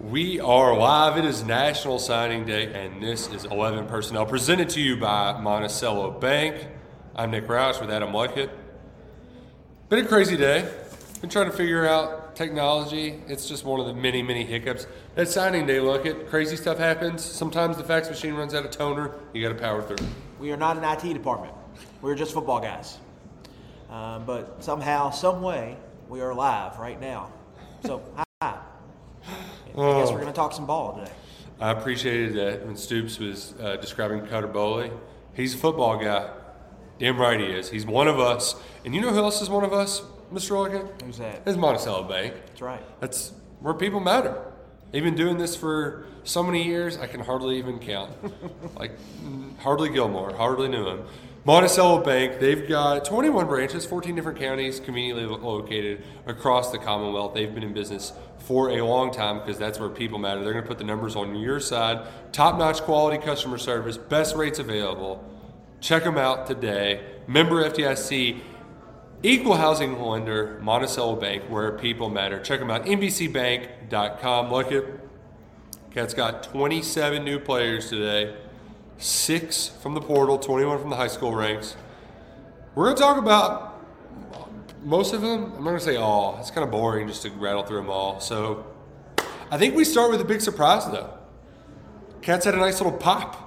We are live. It is National Signing Day, and this is 11 Personnel presented to you by Monticello Bank. I'm Nick Roush with Adam Luckett. Been a crazy day. Been trying to figure out technology. It's just one of the many, many hiccups. That signing day, Luckett, crazy stuff happens. Sometimes the fax machine runs out of toner. You got to power through. We are not an IT department. We're just football guys. Um, but somehow, some way, we are live right now. So, hi. I guess we're going to talk some ball today. I appreciated that when Stoops was uh, describing Cutter Boley. He's a football guy. Damn right he is. He's one of us. And you know who else is one of us, Mr. Luckett? Who's that? It's Monticello Bank. That's right. That's where people matter. They've been doing this for so many years, I can hardly even count. like mm, Hardley Gilmore, hardly knew him. Monticello Bank, they've got 21 branches, 14 different counties, conveniently located across the Commonwealth. They've been in business for a long time because that's where people matter. They're going to put the numbers on your side. Top notch quality customer service, best rates available. Check them out today. Member FDIC, Equal housing lender, Monticello Bank, where people matter. Check them out, MBCBank.com. Look at Cat's got 27 new players today, six from the portal, 21 from the high school ranks. We're going to talk about most of them. I'm not going to say all. It's kind of boring just to rattle through them all. So I think we start with a big surprise, though. Cat's had a nice little pop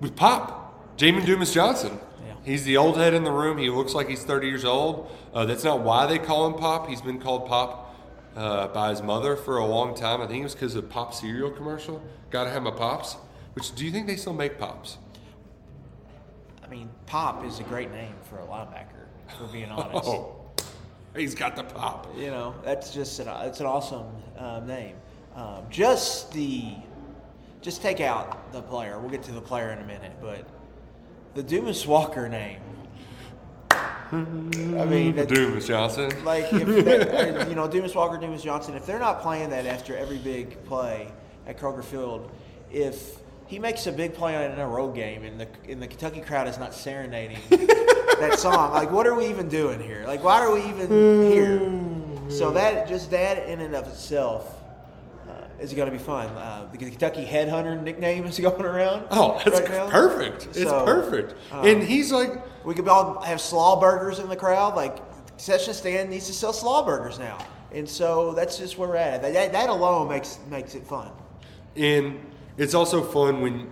with Pop, Jamon Dumas Johnson. Yeah. He's the old head in the room. He looks like he's 30 years old. Uh, that's not why they call him Pop. He's been called Pop uh, by his mother for a long time. I think it was because of Pop cereal commercial. Got to have my Pops. Which do you think they still make Pops? I mean, Pop is a great name for a linebacker, for being honest. Oh, he's got the Pop. You know, that's just an, it's an awesome um, name. Um, just the, just take out the player. We'll get to the player in a minute, but the Dumas Walker name. I mean, that- Dumas Johnson. like they- you know Dumas Walker, Dumas Johnson, if they're not playing that after every big play at Kroger Field, if he makes a big play on in a road game and the and the Kentucky crowd is not serenading that song, like what are we even doing here? Like why are we even here? So that just that in and of itself uh, is going to be fun. Uh, the Kentucky Headhunter nickname is going around. Oh, that's right perfect. It's So, perfect. um, and he's like, We could all have slaw burgers in the crowd. Like concession stand needs to sell slaw burgers now, and so that's just where we're at. That, that, that alone makes makes it fun. And it's also fun when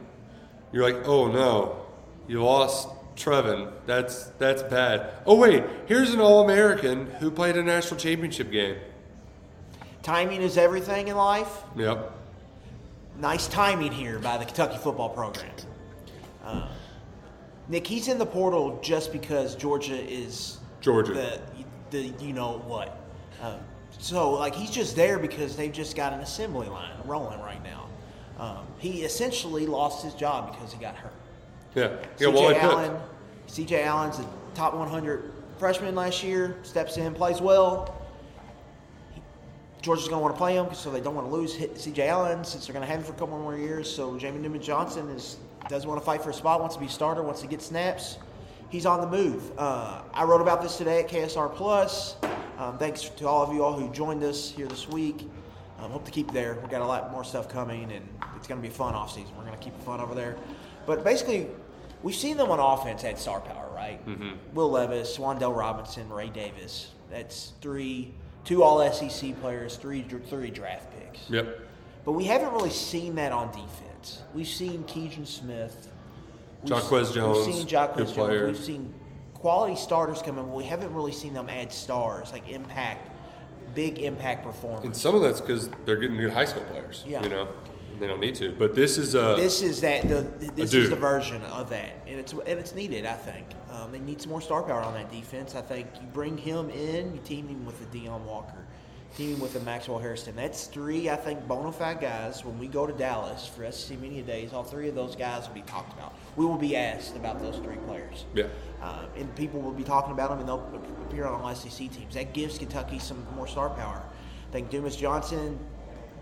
you're like, oh no, you lost Trevin. That's that's bad. Oh wait, here's an All-American who played a national championship game. Timing is everything in life. Yep. Nice timing here by the Kentucky football program. Uh, Nick, he's in the portal just because Georgia is Georgia. the the you know what. Um, so like he's just there because they've just got an assembly line rolling right now. Um, he essentially lost his job because he got hurt. Yeah. Yeah. Well, CJ picked. Allen, CJ Allen's a top 100 freshman last year. Steps in, plays well. He- Georgia's going to want to play him, so they don't want to lose CJ Allen since they're going to have him for a couple more years. So Jamon Dumas Johnson is doesn't want to fight for a spot, wants to be a starter, wants to get snaps. He's on the move. Uh, I wrote about this today at KSR Plus. Um, thanks to all of you all who joined us here this week. Um, hope to keep there. We've got a lot more stuff coming, and it's going to be a fun off season. We're going to keep it fun over there. But basically, we've seen them on offense add star power, right? Will Levis, Wan'Dale Robinson, Ray Davis. That's three, two All SEC players, three three draft picks. Yep. But we haven't really seen that on defense. We've seen Keegan Smith. We've Jones, We've seen Jaquez good Jones. player. We've seen quality starters come in, but we haven't really seen them add stars, like impact, big impact performance. And some of that's because they're getting good high school players. Yeah. You know. They don't need to. But this is a This is that the this is the version of that, and it's and it's needed. I think um, they need some more star power on that defense. I think you bring him in, you team him with the Deone Walker, team him with the Maxwell Hairston. That's three, I think, bona fide guys. When we go to Dallas for SEC Media Days, all three of those guys will be talked about. We will be asked about those three players. yeah. Um, and people will be talking about them, and they'll appear on all SEC teams. That gives Kentucky some more star power. I think Dumas Johnson,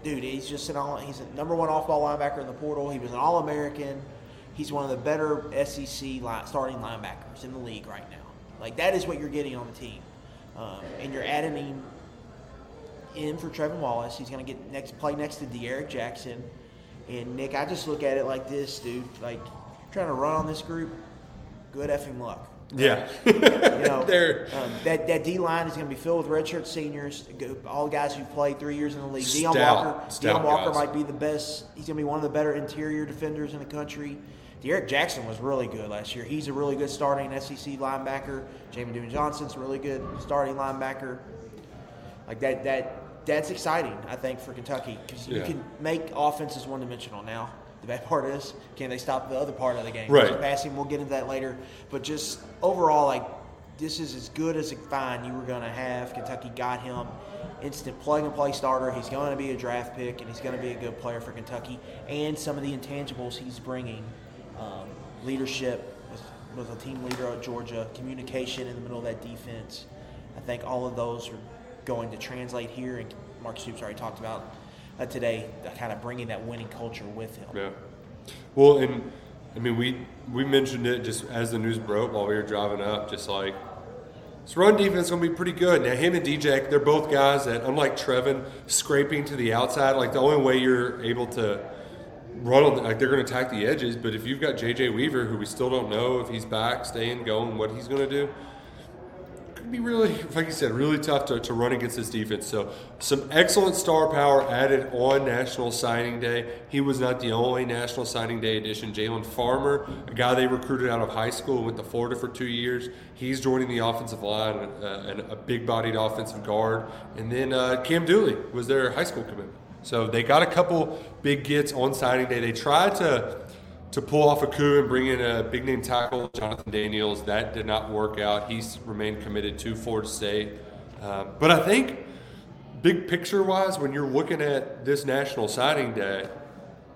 dude, he's just an all. He's a number one off-ball linebacker in the portal. He was an All-American. He's one of the better SEC line, starting linebackers in the league right now. Like that is what you're getting on the team, um, and you're adding him in for Trevin Wallace. He's going to get next play next to D'Eryk Jackson. And Nick, I just look at it like this, dude. Like you're trying to run on this group, good effing luck. Yeah. You know, um, that that D line is going to be filled with redshirt seniors, all guys who've played three years in the league. Deone Walker, stout Deone Walker guys. might be the best. He's going to be one of the better interior defenders in the country. D'Eryk Jackson was really good last year. He's a really good starting SEC linebacker. Jamon Dumas Johnson's a really good starting linebacker. Like that, that that's exciting. I think for Kentucky because you Yeah. can make offenses one dimensional now. The bad part is, can they stop the other part of the game? Right. Passing, we'll get into that later. But just overall, like this is as good as a find you were going to have. Kentucky got him, instant plug and play starter. He's going to be a draft pick, and he's going to be a good player for Kentucky. And some of the intangibles he's bringing, um, leadership, was, was a team leader at Georgia, communication in the middle of that defense. I think all of those are going to translate here, and Mark Stoops already talked about today, kind of bringing that winning culture with him. Yeah. Well, and I mean, we we mentioned it just as the news broke while we were driving up, just like this run defense is going to be pretty good. Now, him and DJ, they're both guys that, unlike Trevin, scraping to the outside. Like the only way you're able to run on, like they're going to attack the edges. But if you've got JJ Weaver, who we still don't know if he's back, staying, going, what he's going to do, could be really, like you said, really tough to, to run against this defense. So, some excellent star power added on National Signing Day. He was not the only National Signing Day addition. Jalen Farmer, a guy they recruited out of high school, went to Florida for two years. He's joining the offensive line, uh, and a big bodied offensive guard. And then uh, Cam Dooley was their high school commitment. So, they got a couple big gets on signing day. They tried to to pull off a coup and bring in a big name tackle, Jonathan Daniels. That did not work out. He's remained committed to Florida State. Um, but I think, big picture wise, when you're looking at this National Signing Day,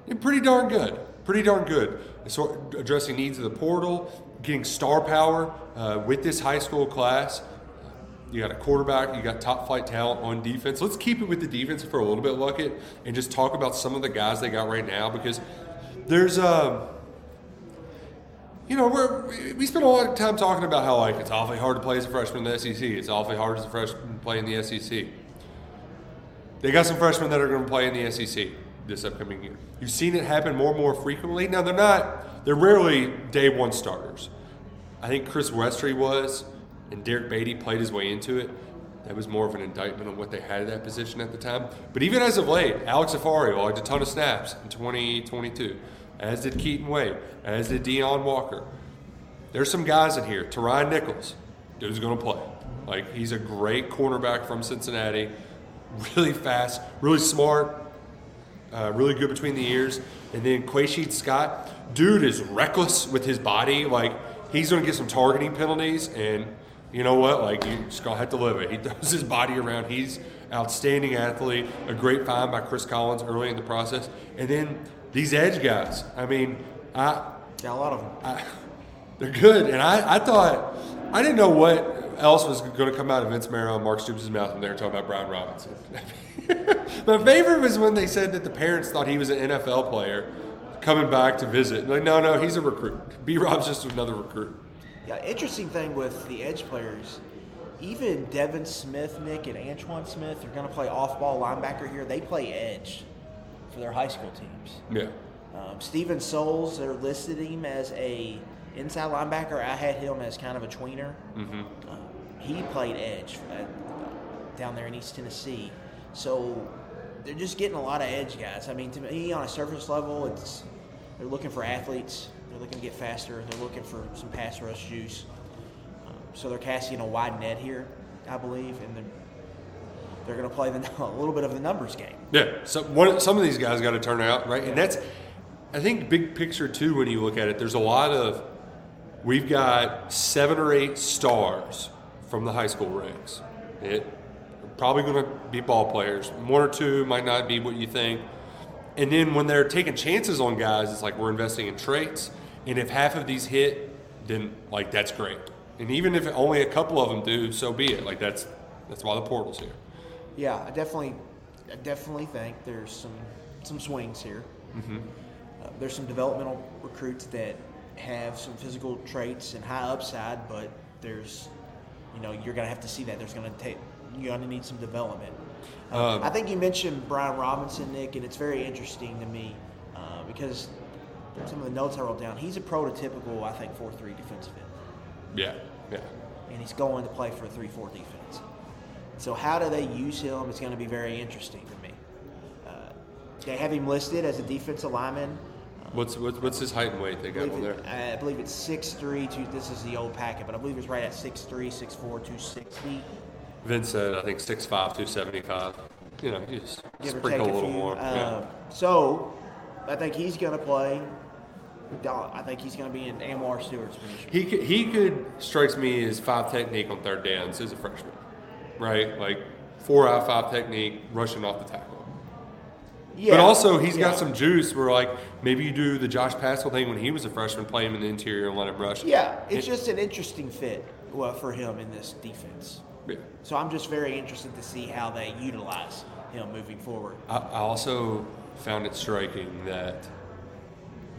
you're pretty darn good. Pretty darn good. So addressing needs of the portal, getting star power uh, with this high school class. You got a quarterback, you got top flight talent on defense. Let's keep it with the defense for a little bit, Luckett, and just talk about some of the guys they got right now because there's um you know we're we- we spend a lot of time talking about how like it's awfully hard to play as a freshman in the SEC. It's awfully hard as a freshman to play in the SEC. They got some freshmen that are going to play in the SEC this upcoming year. You've seen it happen more and more frequently. Now they're not they're rarely day one starters. I think Chris Westry was, and Derrick Baity played his way into it. That was more of an indictment on what they had at that position at the time. But even as of late, Alex Afario logged a ton of snaps in 2022, as did Keaton Wade, as did Deone Walker. There's some guys in here. Terhyon Nichols, dude's going to play. Like, he's a great cornerback from Cincinnati, really fast, really smart, uh, really good between the ears. And then Quay'Sheed Scott, dude is reckless with his body. Like he's going to get some targeting penalties, and you know what? Like you just gonna have to live it. He throws his body around. He's outstanding athlete. A great find by Chris Collins early in the process. And then these edge guys. I mean, I Got a lot of them. I, they're good. And I, I thought, I didn't know what else was going to come out of Vince Marrow and Mark Stoops' mouth when they were talking about Brian Robinson. My favorite was when they said that the parents thought he was an NFL player coming back to visit. Like, no, no, he's a recruit. B Rob's just another recruit. Yeah, interesting thing with the edge players, even Devin Smith, Nick, and Antoine Smith are going to play off-ball linebacker here. They play edge for their high school teams. Yeah. Um, Steven Souls, they're listed him as a inside linebacker. I had him as kind of a tweener. Mm-hmm. he played edge that, down there in East Tennessee. So they're just getting a lot of edge guys. I mean, to me, on a surface level, it's they're looking for athletes. They're looking to get faster. They're looking for some pass rush juice. Um, so they're casting a wide net here, I believe, and they're they're going to play the, a little bit of the numbers game. Yeah, so one, some of these guys got to turn out right, and that's, I think, big picture too. When you look at it, there's a lot of, we've got seven or eight stars from the high school ranks. It probably going to be ball players. One or two might not be what you think, and then when they're taking chances on guys, it's like we're investing in traits, and if half of these hit, then like that's great. And even if only a couple of them do, so be it. Like that's that's why the portal's here. Yeah, I definitely, I definitely think there's some some swings here. Mm-hmm. Uh, there's some developmental recruits that have some physical traits and high upside, but there's, you know, you're gonna have to see that. There's gonna take, you're gonna need some development. Uh, Um, I think you mentioned Brian Robinson, Nick, and it's very interesting to me uh, because some of the notes I wrote down. He's a prototypical, I think, four-three defensive end Yeah, yeah. and he's going to play for a 3-4 defense. So how do they use him? It's going to be very interesting to me. Uh, they have him listed as a defensive lineman. What's what's, what's his height and weight they I got it- there? I believe it's 6'3", two, this is the old packet, but I believe it's right at 6'3", 6'4", 260. Vince said I think 6'5", 275. You know, you just Give sprinkle a a little few. more. Uh, yeah. So I think he's going to play. I think he's going to be in Amar Stewart's position. He could, he could strikes me as five technique on third downs as a freshman, right? Like four out of five technique rushing off the tackle. Yeah. But also he's yeah. got some juice where like maybe you do the Josh Paschal thing when he was a freshman, play him in the interior and let him rush. Yeah, it's It- just an interesting fit well, for him in this defense. yeah. So I'm just very interested to see how they utilize him moving forward. I, I also found it striking that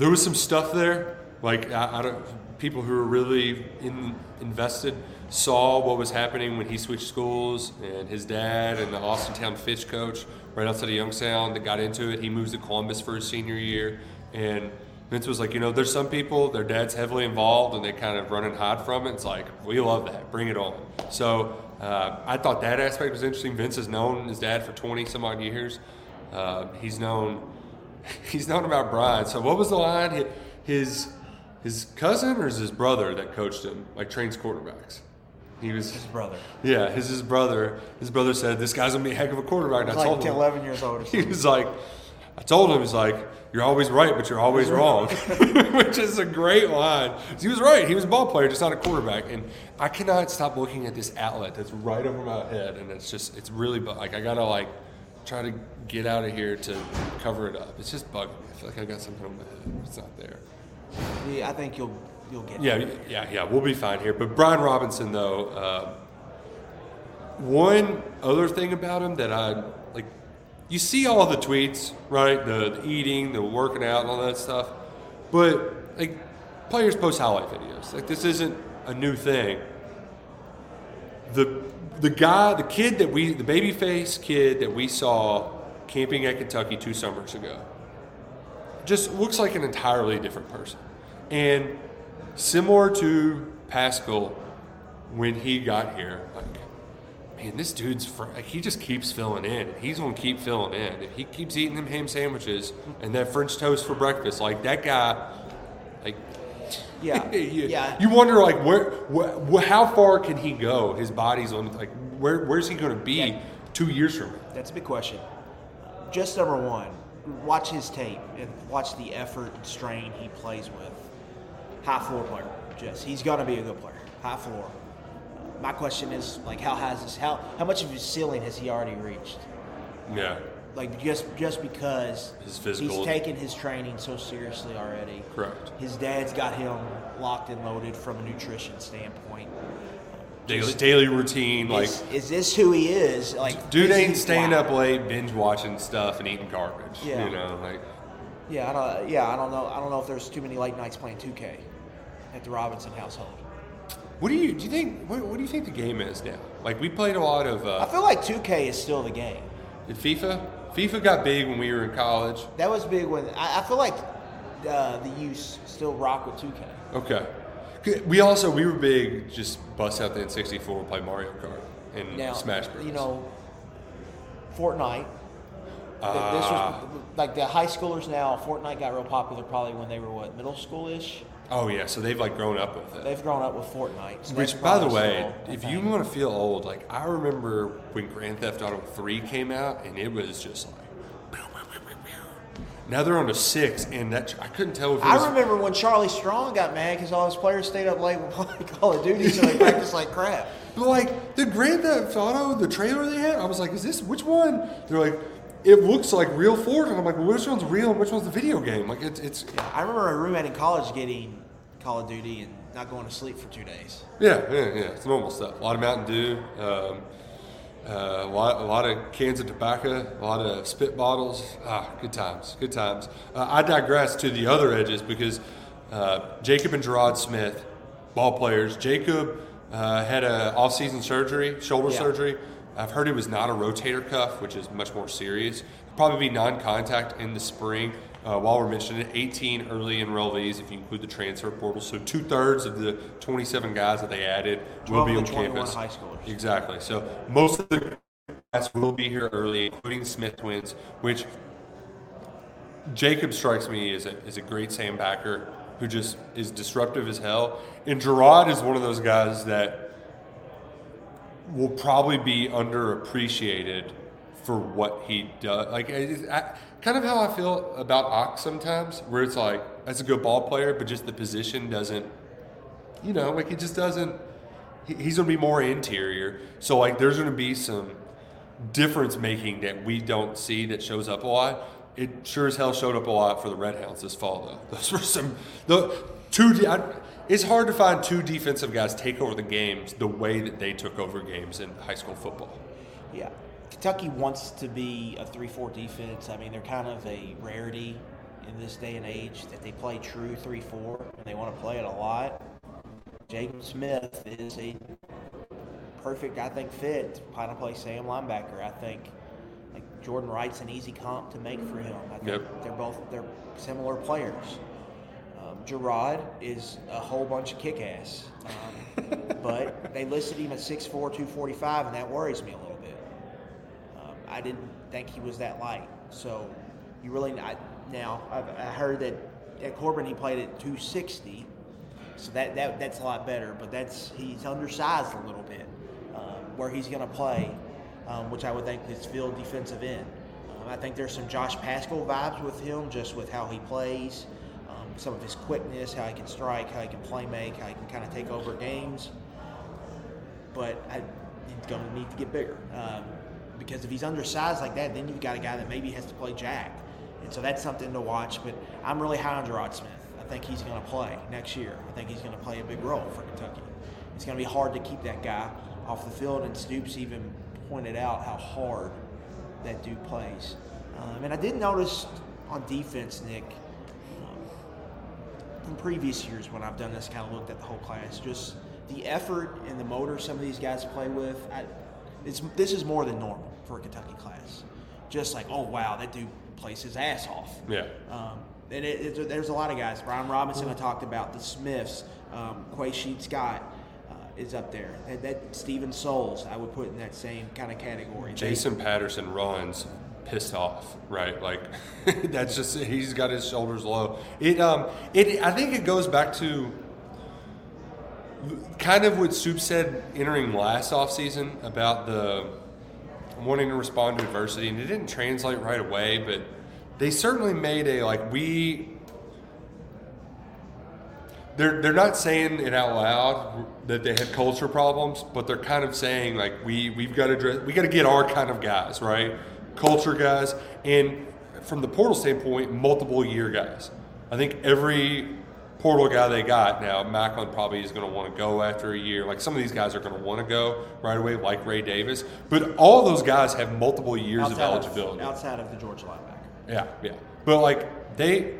there was some stuff there. Like I, I don't, people who were really in, invested saw what was happening when he switched schools, and his dad and the Austintown Fitch coach right outside of Youngstown that got into it. He moves to Columbus for his senior year, and Vince was like, you know, there's some people their dad's heavily involved and they kind of run and hide from it. It's like we love that, bring it on. So uh, I thought that aspect was interesting. Vince has known his dad for 20 some odd years. Uh, he's known he's known about Brian. So what was the line? His his cousin or is his brother that coached him, like trains quarterbacks. He was His brother. yeah, his his brother. His brother said this guy's gonna be a heck of a quarterback. And I like told 10, him 11 years old or he was like, I told him he's like, you're always right, but you're always wrong, which is a great line. He was right. He was a ball player, just not a quarterback. And I cannot stop looking at this outlet that's right over my head, and it's just it's really like I gotta like try to get out of here to cover it up. It's just bugging me. I feel like I got something on my head. It's not there. Yeah, I think you'll you'll get Yeah, it. yeah, yeah. We'll be fine here. But Brian Robinson, though, uh, one other thing about him that I like, you see all the tweets, right? The, the eating, the working out, and all that stuff. But like, players post highlight videos. Like, this isn't a new thing. The the guy, the kid that we, the baby face kid that we saw camping at Kentucky two summers ago, just looks like an entirely different person. And similar to Paschal when he got here, like, man, this dude's fr- like, he just keeps filling in. He's gonna keep filling in. If he keeps eating them ham sandwiches and that French toast for breakfast, like that guy, like. Yeah, you, yeah. you wonder like where, wh- how far can he go? His body's on like where where's he going to be Yeah. two years from now? That's a big question. Just number one, watch his tape and watch the effort and strain he plays with. High floor player, just he's gonna be a good player. High floor. My question is like, how has this? How how much of his ceiling has he already reached? Yeah, Like just just because His physical- he's taken his training so seriously already. Correct. His dad's got him locked and loaded from a nutrition standpoint. daily, daily routine like. is, is this who he is? Like Dude ain't staying up late, binge watching stuff, and eating garbage. Yeah. You know, like Yeah, I don't. Yeah, I don't know. I don't know if there's too many late nights playing 2K at the Robinson household. what do you do? You think what, what do you think the game is now? Like we played a lot of I uh, feel like 2K is still the game. in FIFA. FIFA got big when we were in college. That was big when I, I feel like uh, the youth still rock with 2K. Okay. We also we were big. Just bust out the N64 and play Mario Kart and Now, Smash Bros. you know, Fortnite. th- this Ah. was like the high schoolers now. Fortnite got real popular probably when they were what middle schoolish. Oh yeah, so they've like grown up with it. They've grown up with Fortnite. so Which, by the way, still if you want to feel old, like I remember when Grand Theft Auto 3 came out, and it was just like. Now they're on a six, and that I couldn't tell if it was. I remember when Charlie Strong got mad because all his players stayed up late with playing Call of Duty, so they practiced like crap. But like the Grand Theft Auto, the trailer they had, I was like, "Is this which one?" They're like, "It looks like real Ford," and I'm like, well, "Which one's real and which one's the video game?" Like it's it's I remember a roommate in college getting Call of Duty and not going to sleep for two days. yeah yeah yeah it's normal stuff. A lot of Mountain Dew, um, uh, a lot a lot of cans of tobacco, a lot of spit bottles. Ah, good times, good times. Uh, I digress to the other edges because uh, Jacob and Gerard Smith, ball players. Jacob uh, had a off-season surgery, shoulder Yeah. surgery. I've heard it was not a rotator cuff, which is much more serious. Probably be non-contact in the spring. Uh, while we're mentioning it, 18 early enrollees if you include the transfer portal. So two thirds of the 27 guys that they added will be on campus. high schoolers. Exactly. So most of the guys will be here early, including Smith twins, which Jacob strikes me as a, as a great sandbacker who just is disruptive as hell. And Gerard is one of those guys that will probably be underappreciated for what he does. Like, I, I, kind of how I feel about Ox sometimes, where it's like, that's a good ball player, but just the position doesn't, you know, like he just doesn't, he, he's going to be more interior. So, like, there's going to be some difference making that we don't see that shows up a lot. It sure as hell showed up a lot for the Red Hounds this fall, though. Those were some the two. I, it's hard to find two defensive guys take over the games the way that they took over games in high school football. Yeah. Kentucky wants to be a 3 4 defense. I mean, they're kind of a rarity in this day and age that they play true 3 4 and they want to play it a lot. Jacob Smith is a perfect, I think, fit to kind of play Sam linebacker. I think like Jordan Wright's an easy comp to make for him. I think Yep. they're both they're similar players. Um, Gerard is a whole bunch of kick ass. Um, but they listed him at 6'4, 245, and that worries me a little bit. I didn't think he was that light. So you really, I, now, I've, I heard that at Corbin he played at 260. So that, that that's a lot better, but that's he's undersized a little bit. Um, where he's going to play, um, which I would think is field defensive end. Um, I think there's some Josh Paschal vibes with him, just with how he plays, um, some of his quickness, how he can strike, how he can play make, how he can kind of take over games. But I, he's going to need to get bigger um, because if he's undersized like that, then you've got a guy that maybe has to play jack, and so that's something to watch. But I'm really high on Gerard Smith. I think he's going to play next year. I think he's going to play a big role for Kentucky. It's going to be hard to keep that guy off the field, and Stoops even pointed out how hard that dude plays. Um, and I did notice on defense, Nick, um, from previous years when I've done this, kind of looked at the whole class, just the effort and the motor some of these guys play with. I, it's this is more than normal for a Kentucky class. Just like, oh wow, that dude plays his ass off. Yeah. Um, and it, it, there's a lot of guys. Brian Robinson, I talked about the Smiths. Um, Quay'Sheed Scott uh, is up there. That, that Steven Souls, I would put in that same kind of category. They- Jason Patterson runs pissed off, right? Like that's just he's got his shoulders low. It um it I think it goes back to kind of what Soup said entering last offseason about the wanting to respond to adversity and it didn't translate right away, but they certainly made a like we they're they're not saying it out loud that they had culture problems, but they're kind of saying like we we've got to address, we got to get our kind of guys right, culture guys, and from the portal standpoint, multiple year guys. I think every portal guy they got now, Macklin probably is going to want to go after a year. Like some of these guys are going to want to go right away, like Ray Davis, but all those guys have multiple years of outside eligibility. outside of the Georgia linebacker. Yeah, yeah. But like they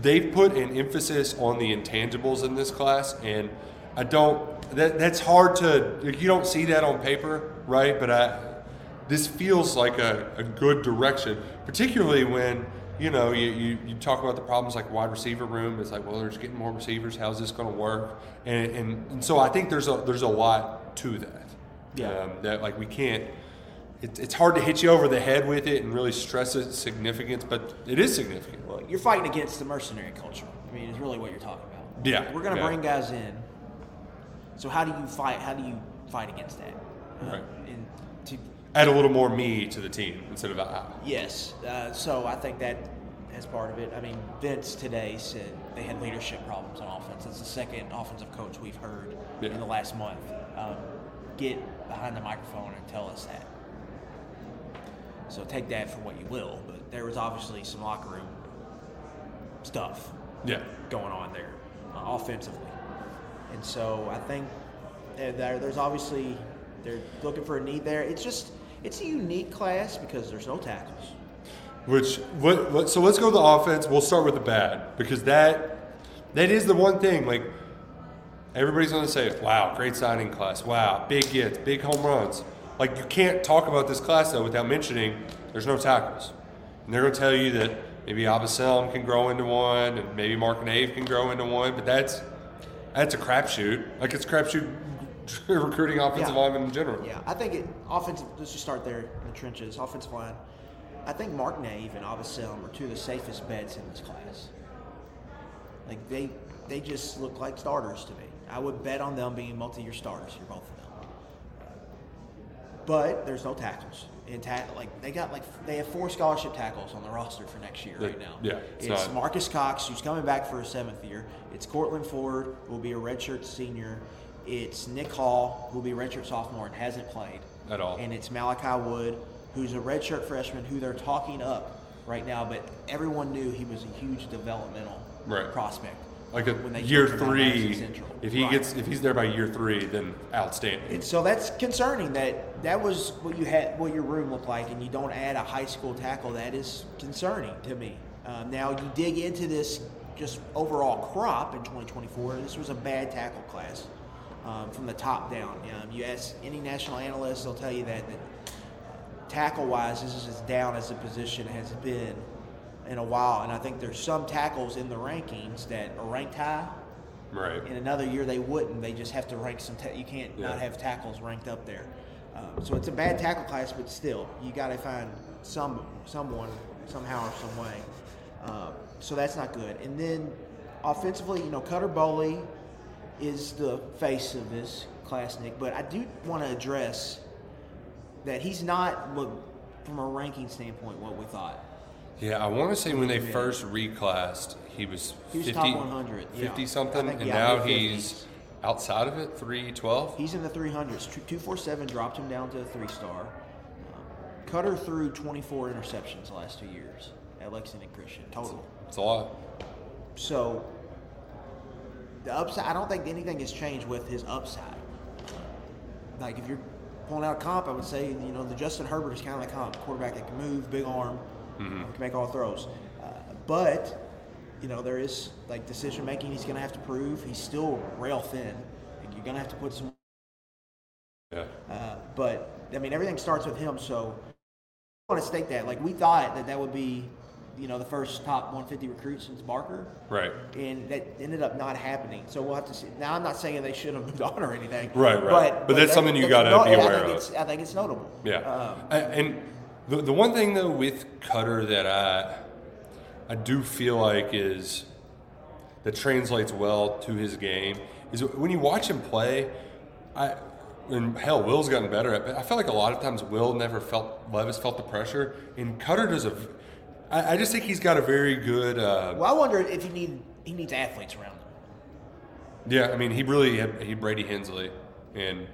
they've put an emphasis on the intangibles in this class and I don't that that's hard to you don't see that on paper, right? But I this feels like a, a good direction, particularly when you know you, you, you talk about the problems like wide receiver room. It's like, well, there's getting more receivers. How's this going to work? And, and and so I think there's a there's a lot to that. Yeah. Um, that like we can't it, it's hard to hit you over the head with it and really stress its significance, but it is significant. Well, you're fighting against the mercenary culture. I mean, it's really what you're talking about. Yeah, we're going to yeah. bring guys in. So how do you fight? How do you fight against that? Uh, Right. and to Add a little more me to the team instead of I. Yes. Uh, so I think that as part of it. I mean, Vince today said they had leadership problems on offense. That's the second offensive coach we've heard Yeah. in the last month. Um, get behind the microphone and tell us that. So take that for what you will, but there was obviously some locker room stuff Yeah. going on there uh, offensively. And so I think there, there's obviously they're looking for a need there. It's just it's a unique class because there's no tackles. Which what, what so let's go to the offense. We'll start with the bad because that that is the one thing like everybody's going to say, "Wow, great signing class. Wow, big hits, big home runs." Like you can't talk about this class though without mentioning there's no tackles. And they're going to tell you that maybe Abaselm can grow into one and maybe Mark Nave can grow into one, but that's that's a crapshoot. Like it's crapshoot recruiting offensive Yeah. linemen in general. Yeah, I think it offensive. Let's just start there in the trenches. Offensive line. I think Mark Nave and Abaselm um, are two of the safest bets in this class. Like they, they just look like starters to me. I would bet on them being multi-year starters here, both of them. But there's no tackles. And ta- like they got like they have four scholarship tackles on the roster for next year right now. yeah, it's it's Marcus Cox, who's coming back for a seventh year. It's Courtland Ford, who will be a redshirt senior. It's Nick Hall, who will be a redshirt sophomore and hasn't played At all. And it's Malachi Wood, who's a redshirt freshman, who they're talking up right now. But everyone knew he was a huge developmental Right. prospect. Like a when they year took him out of Madison three, Central. if he Right. gets if he's there by year three, then outstanding. And so that's concerning that that was what you had, what your room looked like, and you don't add a high school tackle. That is concerning to me. Um, now you dig into this just overall crop in 2024. This was a bad tackle class um, from the top down. Um, you ask any national analyst, they'll tell you that, that tackle wise, this is as down as the position has been in a while. And I think there's some tackles in the rankings that are ranked high. right. In another year, they wouldn't. They just have to rank some. Ta- you can't Yeah. not have tackles ranked up there. Um, so it's a bad tackle class, but still, you got to find some someone somehow or some way. Um, so that's not good. And then offensively, you know, Cutter Boley is the face of this class, Nick. But I do want to address that he's not what, from a ranking standpoint, what we thought. Yeah, I want to say when they Yeah. first reclassed, he was He was 50, top 100, 50 I something, think, and yeah, now mid-50s. he's outside of it, 312. He's in the 300s. 247 dropped him down to a three star. Um, Cutter threw 24 interceptions the last two years at Lexington Christian total. It's a lot. So the upside, I don't think anything has changed with his upside. Like if you're pulling out a comp, I would say you know the Justin Herbert is kind of like comp quarterback that can move, big arm, can make all throws. Uh, but you know there is like decision making he's going to have to prove. He's still rail thin. Like, you're going to have to put some Yeah. uh, but I mean, everything starts with him. So I want to state that. Like we thought that that would be, you know, the first top 150 recruit since Barker, Right. and that ended up not happening. So we'll have to see. Now I'm not saying they should have moved on or anything. Right, right. But, But that's that- something you gotta be aware think of. I think it's notable. Yeah. Um, and the, the one thing, though, with Cutter that I, I do feel like is that translates well to his game is when you watch him play, I. And hell, Will's gotten better at it. I feel like a lot of times Will never felt Levis felt the pressure, and Cutter does a. I, I just think he's got a very good. Uh, well, I wonder if he need he needs athletes around him. Yeah, I mean, he really had he Brady Hensley, and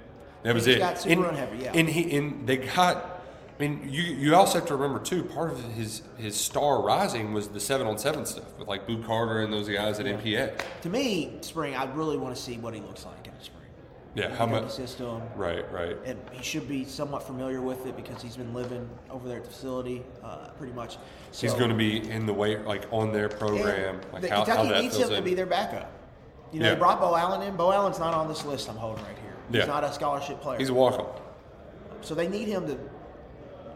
that was He's it. got super and, run heavy, yeah. And he and they got. I mean, you you also have to remember too. Part of his his star rising was the seven on seven stuff with like Boo Carter and those guys at NPA. To me, spring, I really want to see what he looks like in the spring. Yeah, how much? system. Right, right. and he should be somewhat familiar with it because he's been living over there at the facility, uh, pretty much. So, He's going to be in the way like on their program. Like the- how, how Kentucky that needs him to be their backup. You know, Yeah. they brought Bo Allen in. Bo Allen's not on this list I'm holding right here. He's Yeah. not a scholarship player. He's a walk on. so they need him to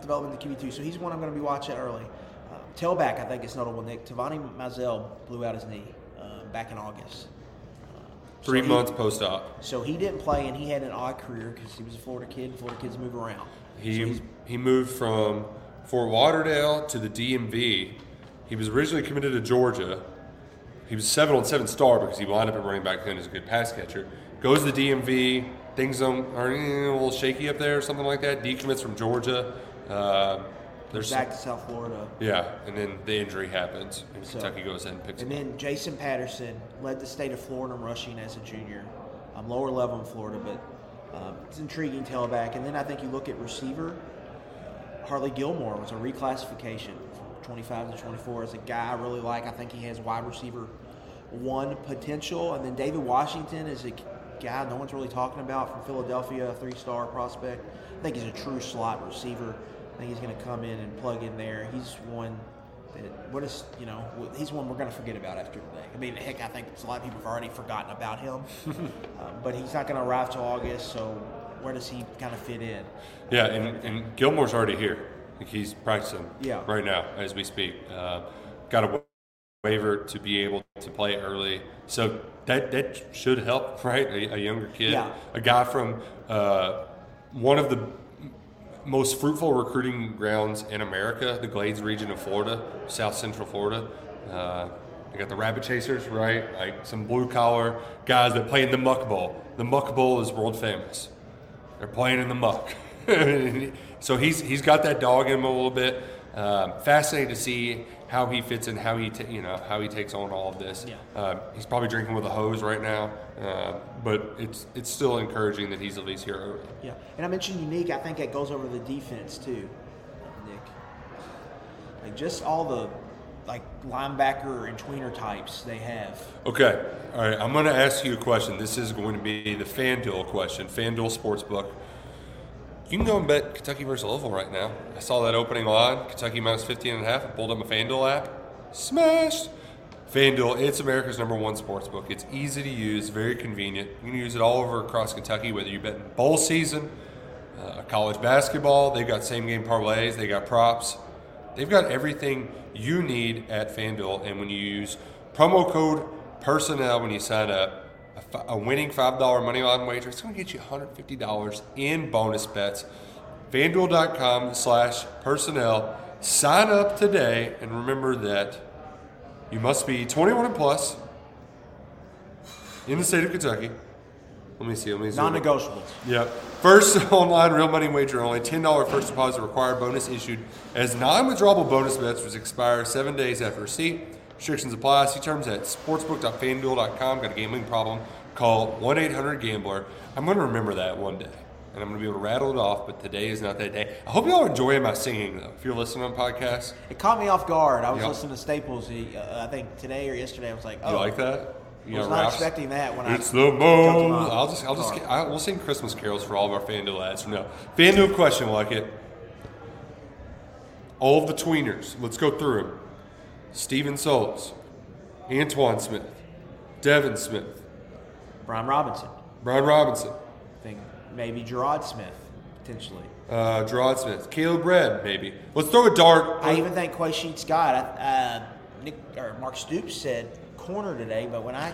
develop into QB two. So he's one I'm going to be watching early. Uh, tailback, I think it's notable. Nick Tavani Mazel blew out his knee uh, back in August. So Three he- months post op. So he didn't play, and he had an odd career because he was a Florida kid. and Florida kids move around. He he's- he moved from Fort Lauderdale to the DMV. He was originally committed to Georgia, he was seven on seven star because he wound up at running back then as a good pass catcher. Goes to the DMV. Things don't, are eh, a little shaky up there or something like that. Decommits from Georgia. Uh, there's Back to South Florida. yeah, and then the injury happens, and So- Kentucky goes ahead and picks And him. up. then Jason Patterson led the state of Florida in rushing as a junior. I'm um, lower level in Florida, but um, it's intriguing tailback. And then I think you look at receiver. Hardley Gilmore was a reclassification from 25 to 24 as a guy I really like. I think he has wide receiver one potential. And then David Washington is a guy no one's really talking about from Philadelphia, a three star prospect. I think he's a true slot receiver. I think he's going to come in and plug in there. He's one that, what is, you know, he's one we're going to forget about after today. I mean, heck, I think a lot of people have already forgotten about him. um, but he's not going to arrive till August, so where does he kind of fit in? Yeah, and, and Gilmore's already here. Like he's practicing Yeah. right now as we speak. Uh, got a waiver to be able to play early, so that that should help, right? A, a younger kid, Yeah. a guy from uh, one of the most fruitful recruiting grounds in America, the Glades region of Florida, South Central Florida. Uh, got the Rabbit Chasers, right? Like some blue collar guys that play in the Muck Bowl. The Muck Bowl is world famous. They're playing in the muck. so he's he's got that dog in him a little bit. Um, fascinating to see how he fits in, how he ta- you know how he takes on all of this. Yeah. Um, he's probably drinking with a hose right now, uh, but it's it's still encouraging that he's at least here early. Yeah, and I mentioned unique. I think it goes over the defense too, Nick. Like just all the like linebacker and tweener types they have. Okay, all right. I'm going to ask you a question. This is going to be the FanDuel question. FanDuel Sportsbook. You can go and bet Kentucky versus Louisville right now. I saw that opening line, Kentucky minus 15 and a half. I pulled up my FanDuel app. Smashed. FanDuel, it's America's number one sports book. It's easy to use, very convenient. You can use it all over across Kentucky, whether you bet in bowl season, uh, college basketball. They've got same game parlays, they got props. They've got everything you need at FanDuel. And when you use promo code personnel when you sign up, a, a winning $5 money line wager, it's going to get you $150 in bonus bets. FanDuel.com slash personnel. Sign up today and remember that you must be 21 and plus in the state of Kentucky. Let me see. Let me see. Non-negotiables. Yep. First online real money wager only. $10 first deposit required. Bonus issued as non-withdrawable bonus bets which expire seven days after receipt. Restrictions apply. See terms at sportsbook.fanduel.com. Got a gambling problem? Call 1-800-GAMBLER. I'm going to remember that one day. And I'm going to be able to rattle it off, but today is not that day. I hope y'all enjoy my singing, though. If you're listening on podcasts, It caught me off guard. I was Yeah. listening to Staples. Uh, I think today or yesterday. I was like, oh, you like that? You I was got not Ralph's- expecting that when It's I. the on I'll just, I'll just. I, we'll sing Christmas carols for all of our FanDuel ads from now. FanDuel question, like it. All of the tweeners. Let's go through them. Steven Souls, Antoine Smith, Devin Smith, Brian Robinson. Brian Robinson, I think maybe Gerard Smith potentially. uh, Gerard Smith, Caleb Red, maybe. Let's throw a dart. I even think Quay'Sheed Scott. I- Uh, Nick or Mark Stoops said corner today, but when I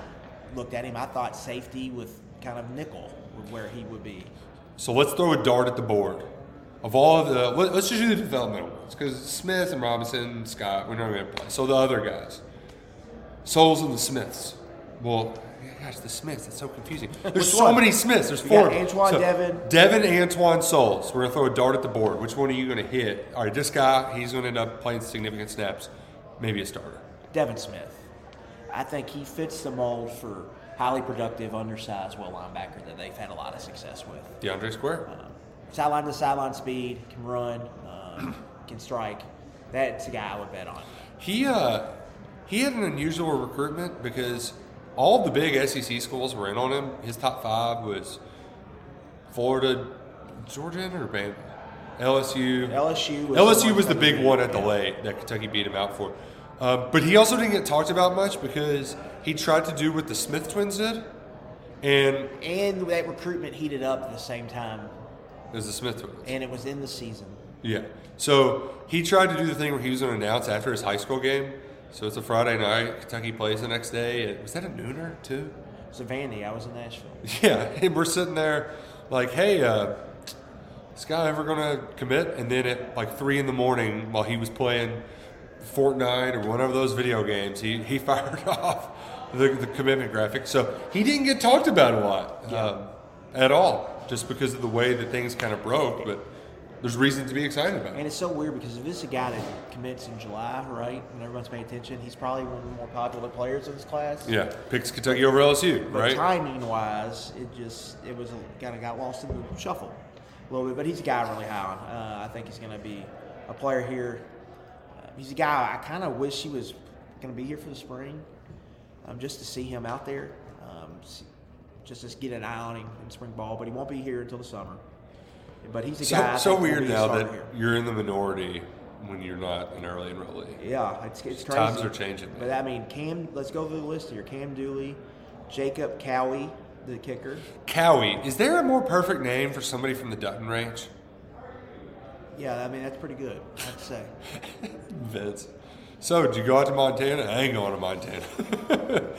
looked at him, I thought safety with kind of nickel where he would be. So let's throw a dart at the board. Of all of the, let- let's just do the developmental ones because Smith and Robinson, Scott, we're not going to play. So the other guys, Souls and the Smiths. Well, gosh, the Smiths. That's so confusing. There's so one? many Smiths. There's four. got Antoine, Devin. Devin, Antoine, Souls. We're gonna throw a dart at the board. Which one are you gonna hit? All right, this guy, he's gonna end up playing significant snaps. Maybe a starter. Devin Smith. I think he fits the mold for highly productive, undersized, well linebacker that they've had a lot of success with. DeAndre Square. Uh, Sideline to sideline speed, can run, um, can strike. That's a guy I would bet on. He uh, he had an unusual recruitment because all the big SEC schools were in on him. His top five was Florida, Georgia, or Bama, LSU. LSU was LSU the was the big one at the yeah. late that Kentucky beat him out for. Uh, but he also didn't get talked about much because he tried to do what the Smith twins did, and And that recruitment heated up at the same time, it was the Smith twins. and it was in the season. Yeah. So he tried to do the thing where he was going to announce after his high school game. So it's a Friday night. Kentucky plays the next day. Was that a nooner too? It was a Vandy. I was in Nashville. Yeah. And we're sitting there like, hey, uh, this guy ever going to commit? And then at like three in the morning while he was playing Fortnite or one of those video games, he, he fired off the, the commitment graphic. So he didn't get talked about a lot um, at all, just because of the way that things kind of broke. But there's reason to be excited about It. And it's so weird because if this is a guy that commits in July, right, when everyone's paying attention, he's probably one of the more popular players in this class. Yeah, picks Kentucky over LSU, But right? timing wise, it just it was kind of got lost in the shuffle a little bit. But he's a guy really high on. Uh, I think he's going to be a player here. Uh, he's a guy I kind of wish he was going to be here for the spring, um, just to see him out there, um, see, just to get an eye on him in spring ball. But he won't be here until the summer. But he's a guy. So, so think will weird now that here. you're in the minority when you're not an early enrollee. Yeah, it's, it's crazy. Times are changing, But I mean, Cam. Let's go through the list here. Cam Dooley, Jacob Cowie, the kicker. Cowie, is there a more perfect name for somebody from the Dutton Ranch? Yeah, I mean that's pretty good. I have to say. Vince. So, did you go out to Montana? I ain't going to Montana.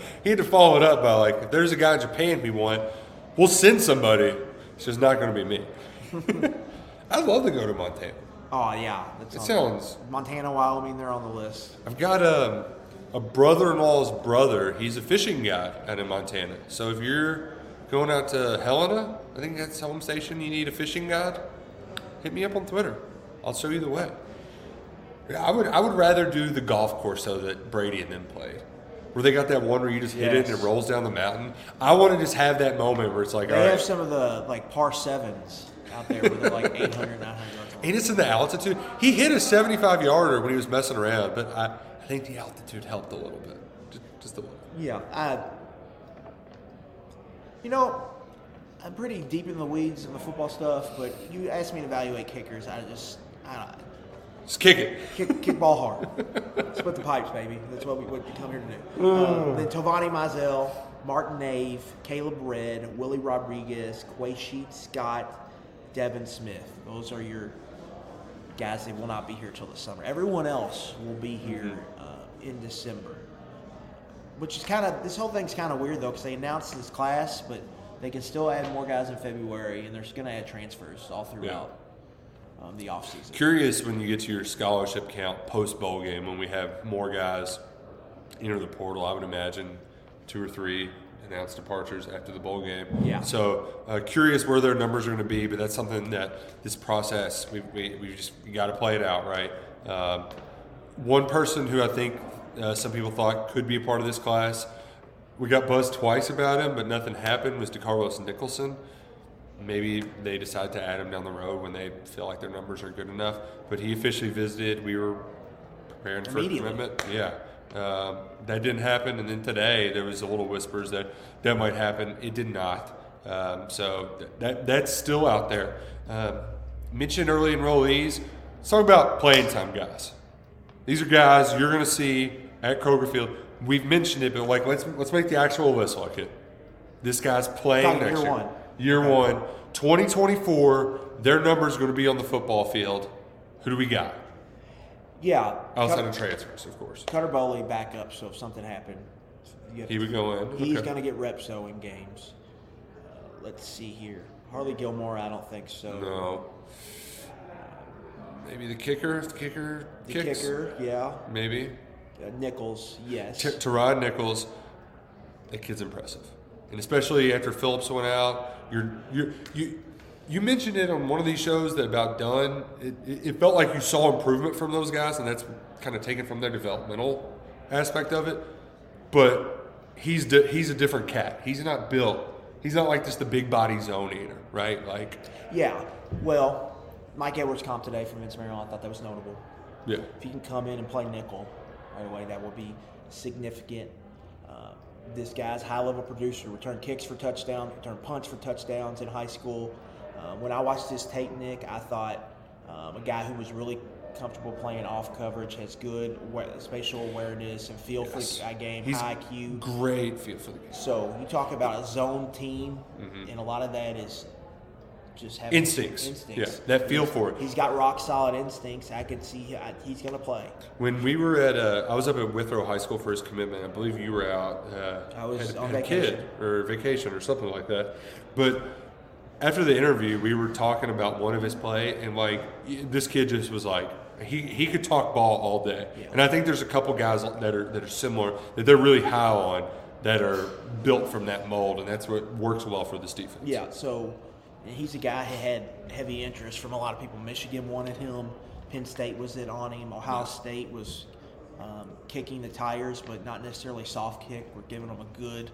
he had to follow it up by like, if there's a guy in Japan we want, we'll send somebody. It's just not going to be me. I'd love to go to Montana. Oh yeah, that's It sounds. Montana, Wyoming. They're on the list. I've got a, a brother-in-law's brother. He's a fishing guide out in Montana. So if you're going out to Helena, I think that's home station. You need a fishing guide. Hit me up on Twitter. I'll show you the way. Yeah, I would I would rather do the golf course though that Brady and them played, where they got that one where you just hit it and it rolls down the mountain. I want to just have that moment where it's like, They have right, some of the like par sevens out there where they're like 800, 900 yards. and it's in the altitude. He hit a 75 yarder when he was messing around, but I, I think the altitude helped a little bit, just, just a little. Yeah, I. You know, I'm pretty deep in the weeds in the football stuff, but you asked me to evaluate kickers. I just, I don't. Just kick it. Kick, kick ball hard. Split the pipes, baby. That's what we, what we come here to do. Uh, then Tovani Mizell, Martin Nave, Caleb Red, Willie Rodriguez, Quay'Sheed Scott, Devin Smith. Those are your guys They will not be here till the summer. Everyone else will be here uh, in December. Which is kind of, this whole thing's kind of weird though, because they announced this class, but they can still add more guys in February, and they're going to add transfers all throughout um, the offseason. Curious when you get to your scholarship count post bowl game when we have more guys enter the portal. I would imagine two or three announced departures after the bowl game. Yeah. So uh, curious where their numbers are going to be, but that's something that this process we we, we just got to play it out right. Um, one person who I think uh, some people thought could be a part of this class. We got buzzed twice about him, but nothing happened. Was DeCarlos Nicholson? Maybe they decide to add him down the road when they feel like their numbers are good enough. But he officially visited. We were preparing for commitment. Yeah, um, that didn't happen. And then today there was a little whispers that that might happen. It did not. Um, so th- that that's still out there. Um, mentioned early enrollees. Let's talk about playing time guys. These are guys you're going to see at Kroger Field. We've mentioned it, but like let's let's make the actual list like it. This guy's playing next year year. one. Year one, 2024. Their number is going to be on the football field. Who do we got? Yeah. Outside Cut- of transfers, of course. Cutter Boley back up, so if something happened, you have He would go in. He's Okay. going to get reps though in games. Uh, let's see here. Hardley Gilmore, I don't think so. No. Maybe the kicker. If the kicker The kicks. kicker, yeah. Maybe. Uh, Nichols, yes. T- Terhyon Nichols, that kid's impressive, and especially after Phillips went out. You're you you you mentioned it on one of these shows that about Dunn. It, it, felt like you saw improvement from those guys, and that's kind of taken from their developmental aspect of it. But he's di- he's a different cat. He's not built. He's not like just the big body zone eater, right? Like, yeah. Well, Mike Edwards comp today from Vince Maryland. I thought that was notable. yeah, If he can come in and play nickel right away, that will be significant. This guy's high level producer, return kicks for touchdowns, return punts for touchdowns in high school. Uh, when I watched this tape, Nick, I thought um, a guy who was really comfortable playing off coverage, has good spatial awareness and feel for Yes. the uh, game, He's high IQ. great feel for the game. So you talk about a zone team, Mm-hmm. and a lot of that is just having Instincts. Instincts. Yeah, that feel for it. He's got rock solid instincts. I could see I, he's going to play. When we were at, uh, I was up at Withrow High School for his commitment. I believe you were out. Uh, I was had, on had a kid vacation. or vacation or something like that. But after the interview, we were talking about one of his play, and like this kid just was like he, he could talk ball all day. And I think there's a couple guys that are that are similar that they're really high on that are built from that mold, and that's what works well for this defense. Yeah, so and he's a guy who had heavy interest from a lot of people. Michigan wanted him. Penn State was in on him. Ohio State was um, kicking the tires, but not necessarily soft kick. We're giving him a good,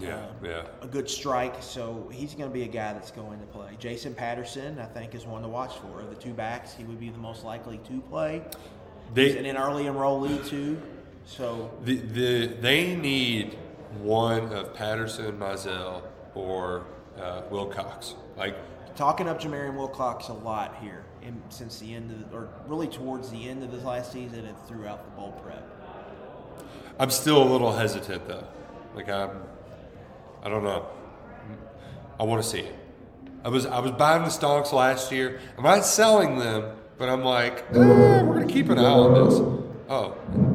yeah, um, yeah. a good strike. So he's going to be a guy that's going to play. Jason Patterson, I think, is one to watch for. Of the two backs, he would be the most likely to play. He's They an early enrollee too. So the, the they need one of Patterson, Mizell, or uh, Wilcox. Like talking up Jamarian Wilcox a lot here in, since the end of, or really towards the end of this last season and throughout the bowl prep. I'm still a little hesitant though. Like I'm, I don't know. I want to see it. I was I was buying the stonks last year. I'm not selling them, but I'm like, eh, we're gonna keep an eye on this. Oh,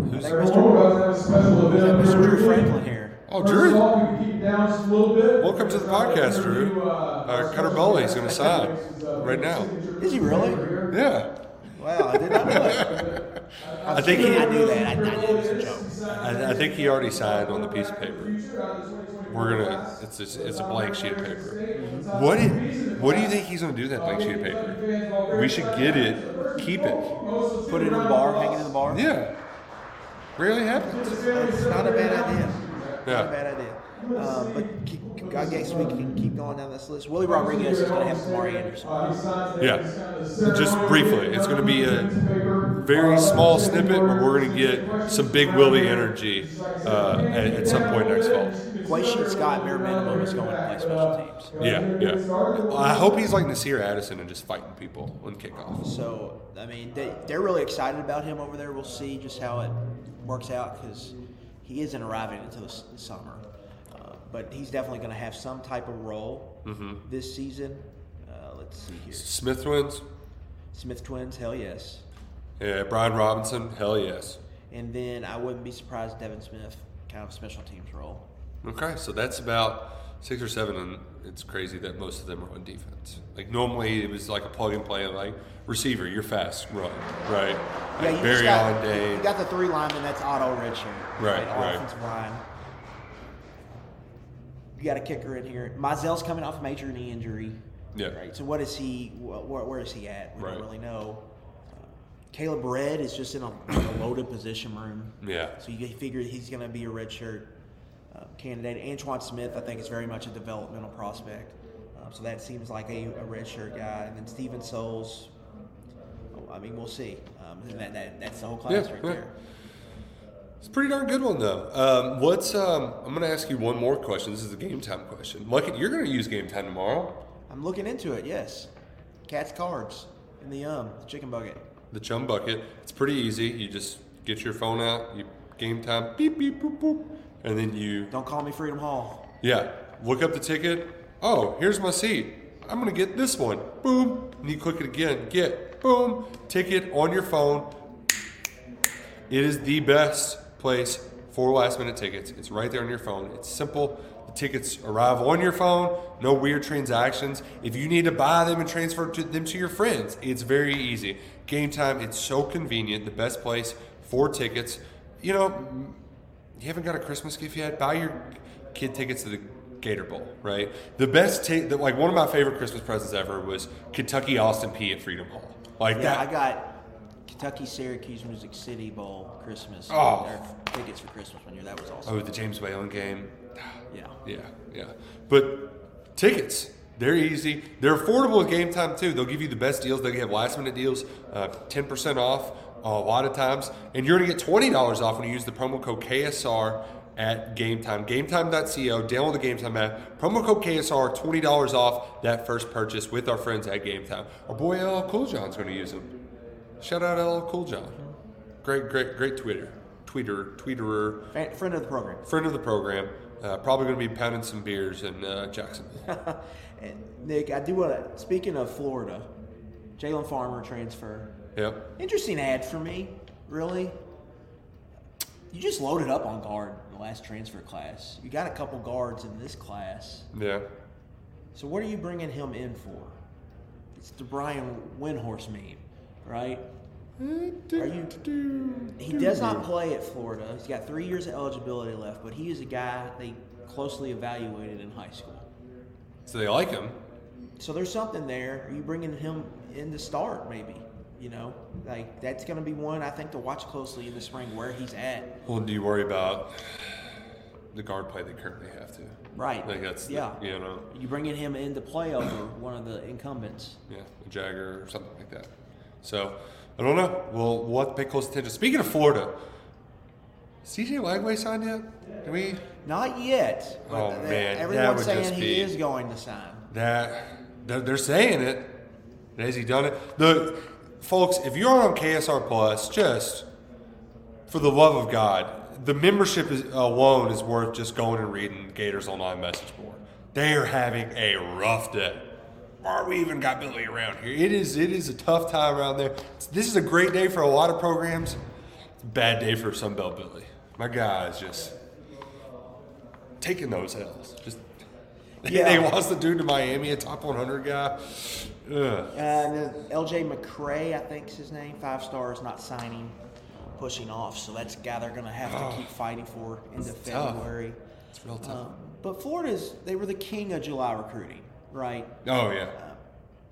who's I think Mr. about to have a special event. Mr. Drew. Franklin here. Oh, First Drew. of all, we can keep down just a little bit. Welcome to the podcast, Drew. Uh, Cutter Boley's gonna sign right now. Is he really? Yeah, Wow, I did not know that. I think he, I knew that. I, I knew it was a joke. I, I think he already signed on the piece of paper. We're gonna. It's it's, it's a blank sheet of paper. What do, what do you think he's gonna do with that blank sheet of paper? We should get it, keep it. Put it in the bar, hang it in the bar. Yeah. Rarely happens. It's not a bad idea. Not Yeah. a bad idea. Um, but keep, I guess we can keep going down this list. Willie Rodriguez is going to have Kamari Anderson. Yeah. Just briefly, it's going to be a very small snippet, but we're going to get some big Willie energy uh, at, at some point next fall. Quay'Sheed Scott, bare minimum, is going to play special teams. Yeah, yeah. I hope he's like Nasir Addison and just fighting people on kickoff. So, I mean, they, they're really excited about him over there. We'll see just how it works out because he isn't arriving until the, s- summer. Uh, but he's definitely going to have some type of role this season. Uh, let's see here. Smith twins, Smith twins, hell yes. yeah. Brian Robinson, hell yes. And then I wouldn't be surprised Devin Smith, kind of special teams role. Okay, so that's about six or seven, and it's crazy that most of them are on defense. Like normally, it was like a plug and play, like receiver, you're fast, run, right? Yeah, Like you Barry just got, Day. You got the three linemen. That's Otto Redshirt. Right, right. Offensive line. You got a kicker in here. Mizell's coming off a major knee injury. Yeah. Right. So what is he? Where, where is he at? We Right. don't really know. Caleb Red is just in a, in a loaded position room. Yeah. So you figure he's going to be a redshirt uh, candidate. Antoine Smith, I think, is very much a developmental prospect. Uh, so that seems like a, a redshirt guy. And then Steven Souls. oh, I mean, we'll see. Um, that, that, that's the whole class Yeah, right yeah. there. It's a pretty darn good one though. Um, what's um, I'm going to ask you one more question. This is a game time question. Lucky, you're going to use game time tomorrow. I'm looking into it. Yes, Cat's cards in the um the chicken bucket. The chum bucket. It's pretty easy. You just get your phone out. You game time. Beep beep boop boop, and then you Don't call me Freedom Hall. Yeah. Look up the ticket. Oh, here's my seat. I'm gonna get this one. Boom. And you click it again. Get. Boom. Ticket on your phone. It is the best place for last minute tickets. It's right there on your phone. It's simple. The tickets arrive on your phone. No weird transactions. If you need to buy them and transfer to them to your friends, it's very easy. Game time. It's so convenient. The best place for tickets. You know, you haven't got a Christmas gift yet, buy your kid tickets to the Gator Bowl, right? The best, ta- the, like one of my favorite Christmas presents ever was Kentucky Austin Peay at Freedom Hall. Like Yeah, that. I got Kentucky Syracuse Music City Bowl Christmas. Oh. or tickets for Christmas one year. That was awesome. oh, the James Whalen game. Yeah. Yeah, yeah. But tickets, they're easy. They're affordable at game time too. They'll give you the best deals. They have last minute deals, uh, 10% off uh, a lot of times. And you're going to get $20 off when you use the promo code KSR at Game Time. GameTime.co. Download the Game Time app. Promo code KSR, $20 off that first purchase with our friends at Game Time. Our boy LL Cool John's going to use them. Shout out LL Cool John. Great, great, great Twitter. Tweeter, tweeterer friend of the program. friend of the program. Uh, probably going to be pounding some beers in uh, Jacksonville. And Nick, I do want to. Speaking of Florida, Jalen Farmer transfer. Yep. Interesting ad for me, really. You just loaded up on guard in the last transfer class. You got a couple guards in this class. Yeah. So what are you bringing him in for? It's the Brian Windhorst meme, right? Are you? He does not play at Florida. He's got three years of eligibility left, but he is a guy they closely evaluated in high school. So they like him. So there's something there. Are you bringing him in to start, maybe? You know, like that's going to be one I think to watch closely in the spring where he's at. Well, do you worry about the guard play they currently have to? Right. Like that's the- yeah. you know You bringing him in to play over one of the incumbents. yeah a Jagger or something like that. So I don't know. We'll we'll have to pay close attention. Speaking of Florida, DJ Lagway signed yet? Do we? Not yet. But Oh, th- man, that everyone's saying he be- is going to sign. That they're, they're saying it. Has he done it? The folks, if you're on KSR Plus, just for the love of God, the membership is, alone is worth just going and reading Gators Online message board. They are having a rough day. Why we even got Billy around here? It is it is a tough time around there. This is a great day for a lot of programs. It's a bad day for Sunbelt Billy. My guy is just taking those L's. Just Yeah. they lost the dude to Miami, a top 100 guy. Ugh. And LJ McCray, I think is his name, five stars, not signing, pushing off. So that's a guy they're going to have to keep fighting for into tough. February. It's real tough. Um, but Florida's, they were the king of July recruiting, right? oh yeah.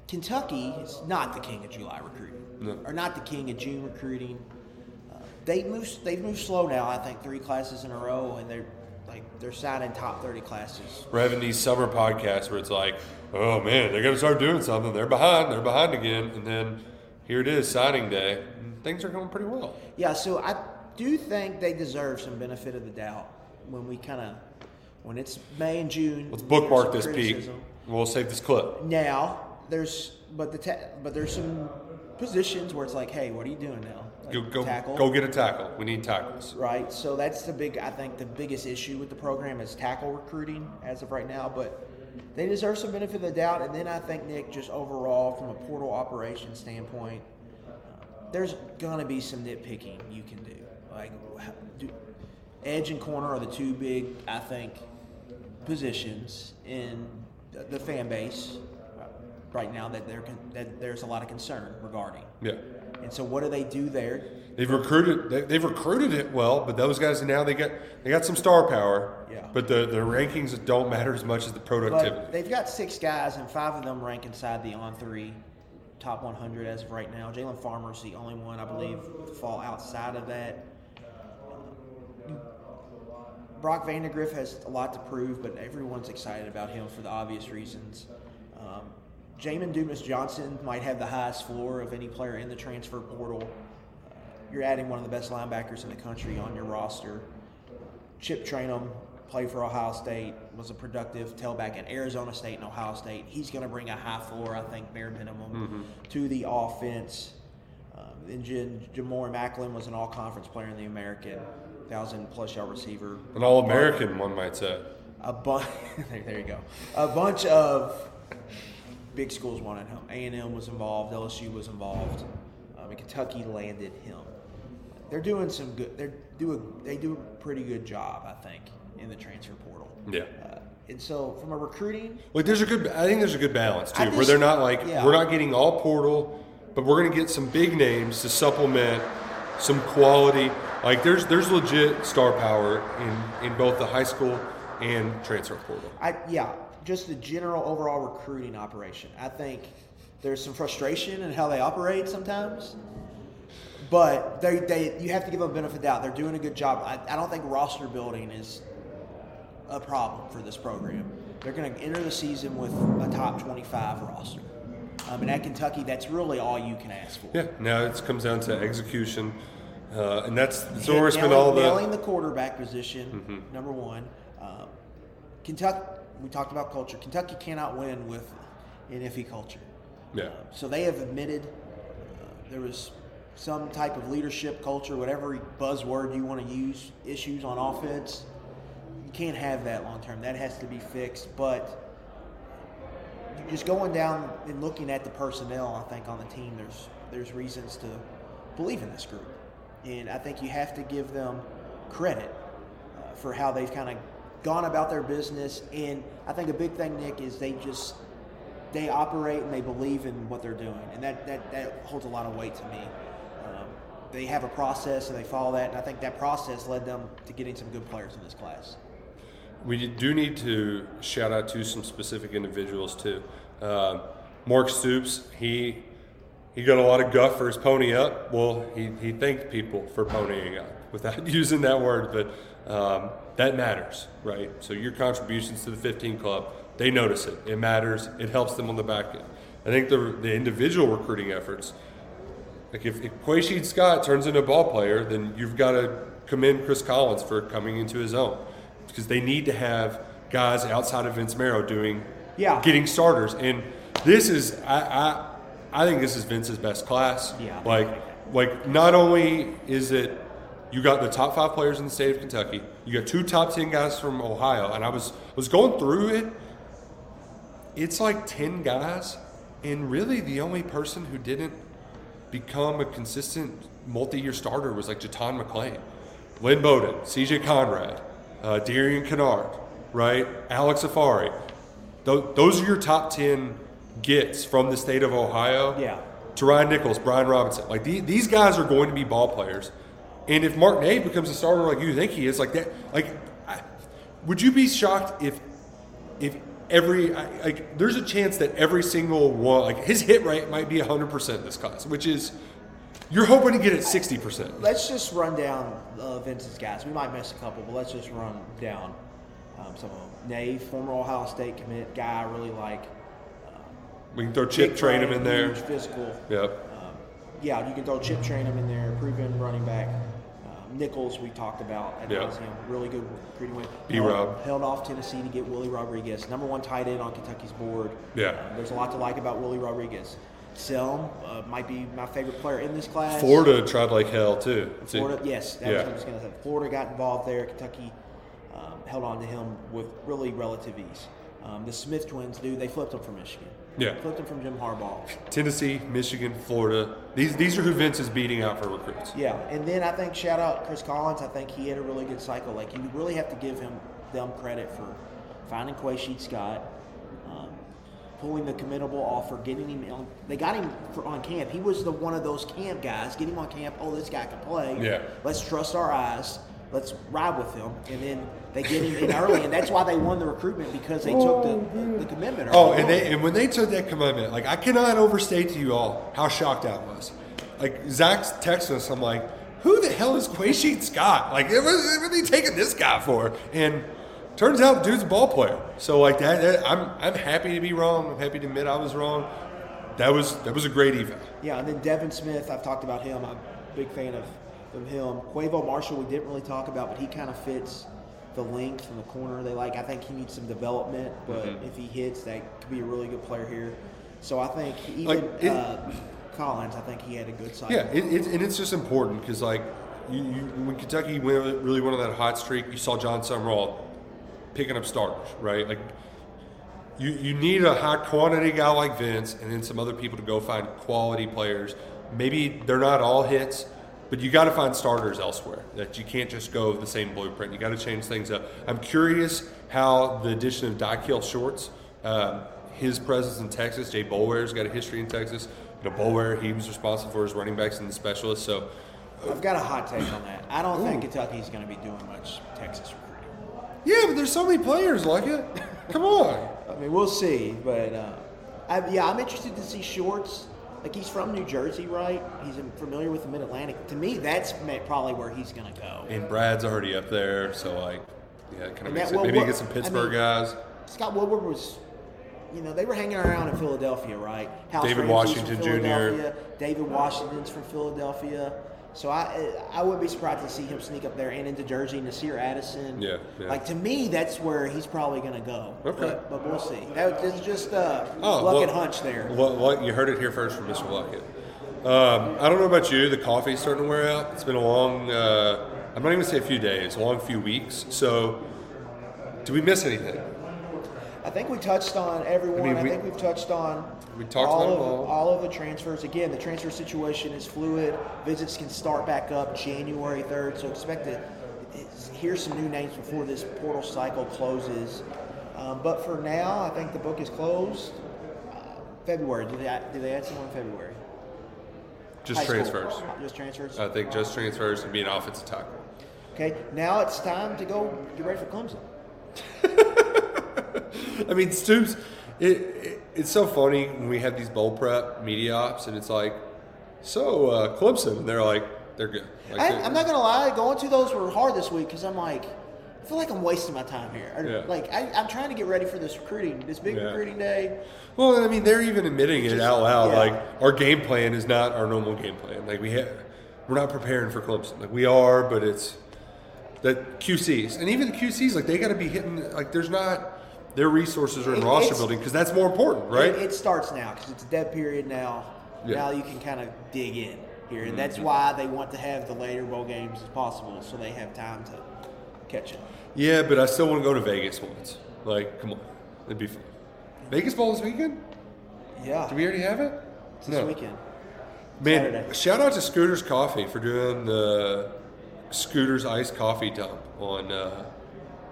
Kentucky is not the king of July recruiting, No. or not the king of June recruiting. Uh, they move. They've moved slow now. I think three classes in a row, and they're like they're signing top thirty classes. We're having these summer podcasts where it's like, oh man, they're gonna start doing something. They're behind. They're behind again. And then here it is, signing day. Things are going pretty well. Yeah, so I do think they deserve some benefit of the doubt when we kind of when it's May and June. Let's bookmark this peak. We'll save this clip. Now there's but the ta- but there's some positions where it's like, hey, what are you doing now? Go go tackle. go get a tackle. We need tackles. right? So that's the big, I think, the biggest issue with the program is tackle recruiting as of right now. But they deserve some benefit of the doubt. And then I think Nick, just overall from a portal operation standpoint, there's gonna be some nitpicking you can do. Like, do, edge and corner are the two big, I think, positions in the, the fan base right now that, that there's a lot of concern regarding. Yeah. And so, what do they do there? They've recruited. They, they've recruited it well, but those guys now they got they got some star power. Yeah. But the the rankings don't matter as much as the productivity. But they've got six guys, and five of them rank inside the on three top 100 as of right now. Jalen Farmer's the only one, I believe, to fall outside of that. Brock Vandagriff has a lot to prove, but everyone's excited about him for the obvious reasons. Um, Jamon Dumas Johnson might have the highest floor of any player in the transfer portal. Uh, you're adding one of the best linebackers in the country on your roster. Chip Trayanum played for Ohio State, was a productive tailback at Arizona State and Ohio State. He's going to bring a high floor, I think, bare minimum, to the offense. Um, then Jan- Ja'Mori Maclin was an all conference player in the American, 1,000 plus yard receiver. An All American, one might say. A bunch, there you go. A bunch of big schools wanted him. A&M was involved, LSU was involved, um, and Kentucky landed him. They're doing some good. They're doing. They do a pretty good job, I think, in the transfer portal. Yeah. Uh, and so, from a recruiting, Like there's a good. I think there's a good balance too, I where they're not like yeah. we're not getting all portal, but we're going to get some big names to supplement some quality. Like there's there's legit star power in in both the high school and transfer portal. I yeah, just the general overall recruiting operation. I think there's some frustration in how they operate sometimes, but they they you have to give them benefit of the doubt. They're doing a good job. I, I don't think roster building is a problem for this program. They're going to enter the season with a top 25 roster. Um, and at Kentucky, that's really all you can ask for. Yeah. Now it comes down to execution, uh, and that's where we spend all the. nailing the quarterback position. Number one, um, Kentucky. We talked about culture. Kentucky cannot win with an iffy culture. Yeah. So they have admitted uh, there was some type of leadership culture, whatever buzzword you want to use, issues on offense. You can't have that long term. That has to be fixed. But just going down and looking at the personnel, I think on the team, there's there's reasons to believe in this group, and I think you have to give them credit uh, for how they've kind of gone about their business, and I think a big thing, Nick, is they just they operate and they believe in what they're doing, and that that, that holds a lot of weight to me. Um, they have a process and they follow that, and I think that process led them to getting some good players in this class. We do need to shout out to some specific individuals too. Um, Mark Stoops, he he got a lot of guff for his pony up. Well, he, he thanked people for ponying up without using that word, but um, that matters, right? So your contributions to the 15 club, they notice it. It matters. It helps them on the back end. I think the the individual recruiting efforts, like if, if Quay'Sheed Scott turns into a ball player, then you've got to commend Chris Collins for coming into his own because they need to have guys outside of Vince Marrow doing Yeah. getting starters. And this is I, I I think this is Vince's best class. Yeah. Like like not only is it you got the top five players in the state of Kentucky, you got two top ten guys from Ohio, and I was was going through it. It's like ten guys, and really the only person who didn't become a consistent multi-year starter was like Jatan McClain, Lynn Bowden, CJ Conrad, uh, Darian Kinnard, right? Alex Afari. Tho- those are your top 10 gets from the state of Ohio. Yeah. Terhyon Nichols, Brian Robinson. Like the, these guys are going to be ball players. And if Mark Nave becomes a starter like you think he is, like that, like, I, would you be shocked if, if every, I- like, there's a chance that every single one, like his hit rate might be 100% this class, which is, you're hoping to get it 60%. Let's just run down uh, Vince's guys. We might miss a couple, but let's just run down um, some of them. Nave, former Ohio State commit guy, I really like. We can throw Chip Trayanum in there. physical. Yep. Yeah, you can throw Chip Trayanum in there, proven running back. Nichols, we talked about. That Yeah. was him. Really good recruiting win. B-Rob. Held, held off Tennessee to get Willie Rodriguez, number one tight end on Kentucky's board. Yeah. Uh, there's a lot to like about Willie Rodriguez. Selm uh, might be my favorite player in this class. Florida tried like hell too. See? Florida, yes, that Yeah. what I was going to say. Florida got involved there. Kentucky um, held on to him with really relative ease. Um, the Smith twins, dude, they flipped him from Michigan. Yeah. Flipped him from Jim Harbaugh. Tennessee, Michigan, Florida. These these are who Vince is beating out for recruits. Yeah, and then I think shout out Chris Collins. I think he had a really good cycle. Like you really have to give him them credit for finding Quay'Sheed Scott, um, pulling the committable offer, getting him. On, they got him for, on camp. He was the one of those camp guys. Get him on camp. Oh, this guy can play. Yeah. Let's trust our eyes. Let's ride with him, and then they get him in early, and that's why they won the recruitment because they took the, the, the commitment. Oh, and they and when they took that commitment, like I cannot overstate to you all how shocked that was. Like Zach's texting us, I'm like, who the hell is Quay'Sheed Scott? Like, what what are they taking this guy for? And turns out, dude's a ball player. So like that, that- I'm I'm happy to be wrong. I'm happy to admit I was wrong. That was that was a great eval. Yeah, and then Devin Smith, I've talked about him. I'm a big fan of, of him. Quavo Marshall, we didn't really talk about, but he kind of fits the length from the corner they like. I think he needs some development, but Mm-hmm. if he hits, that could be a really good player here. So I think even Like, it- uh, Collins, I think he had a good cycle. Yeah, it, it, and it's just important because like you, you, when Kentucky went, really went on that hot streak, you saw Jon Sumrall picking up starters, right? Like you, you need a high quantity guy like Vince, and then some other people to go find quality players. Maybe they're not all hits, but you got to find starters elsewhere. That you can't just go the same blueprint. You got to change things up. I'm curious how the addition of Daikiel Shorts, um, his presence in Texas, Jay Boulware's got a history in Texas. You know, Boulware, he was responsible for his running backs and the specialists. So I've got a hot take on that. I don't think Kentucky's going to be doing much Texas recruiting. yeah, but there's so many players like it. Come on. I mean, we'll see, but uh, I, yeah, I'm interested to see Shorts. Like he's from New Jersey, right? He's familiar with the Mid Atlantic. To me, that's probably where he's going to go. And Brad's already up there, so like, yeah, kind of makes that- well, Maybe what- get some I Pittsburgh mean, guys. Scott Woodward was, you know, they were hanging around in Philadelphia, right? House David Ramsey's Washington Jr.. David Washington's from Philadelphia. So I I wouldn't be surprised to see him sneak up there and into Jersey. Nasir Addison. Yeah, yeah. Like to me, that's where he's probably going to go. Okay. But, but we'll see. That was just uh, Oh, luck well- and hunch there. Well, well, you heard it here first from Mr. Luckett. Um, I don't know about you. The coffee's starting to wear out. It's been a long. Uh, I'm not even gonna say a few days, a long few weeks. So, do we miss anything? I think we touched on everyone. I, I we- think we've touched on We talked all about of all. all of the transfers. Again, the transfer situation is fluid. Visits can start back up January third, so expect to hear some new names before this portal cycle closes. Um, but for now, I think the book is closed. Uh, February. Do they add- do they add someone in February? Just High school. transfers. Just transfers. I think just transfers and be an offensive tackle. Okay, now it's time to go get ready for Clemson. I mean, Stoops, it, it, it's so funny when we have these bowl prep media ops, and it's like, so uh, Clemson, and they're like, they're good. Like, I, I'm not gonna lie, going to those were hard this week because I'm like, I feel like I'm wasting my time here. I- Yeah. Like I, I'm trying to get ready for this recruiting, this big Yeah. recruiting day. Well, I mean, they're even admitting it Just- out loud. yeah. Like, our game plan is not our normal game plan. Like, we have, we're not preparing for Clemson. Like, we are, but it's that QCs, and even the QCs, like, they got to be hitting. Like, there's not their resources are in It- roster building because that's more important, right? It, it starts now because it's a dead period now. Yeah. Now you can kind of dig in here, and Mm-hmm. that's why they want to have the later bowl games as possible, so they have time to catch it. yeah, but I still want to go to Vegas once. Like, come on, it'd be fun. Vegas Bowl this weekend? Yeah, Do we already have it? it's this weekend. Man, Saturday. shout out to Scooter's Coffee for doing the Scooter's iced coffee dump on uh,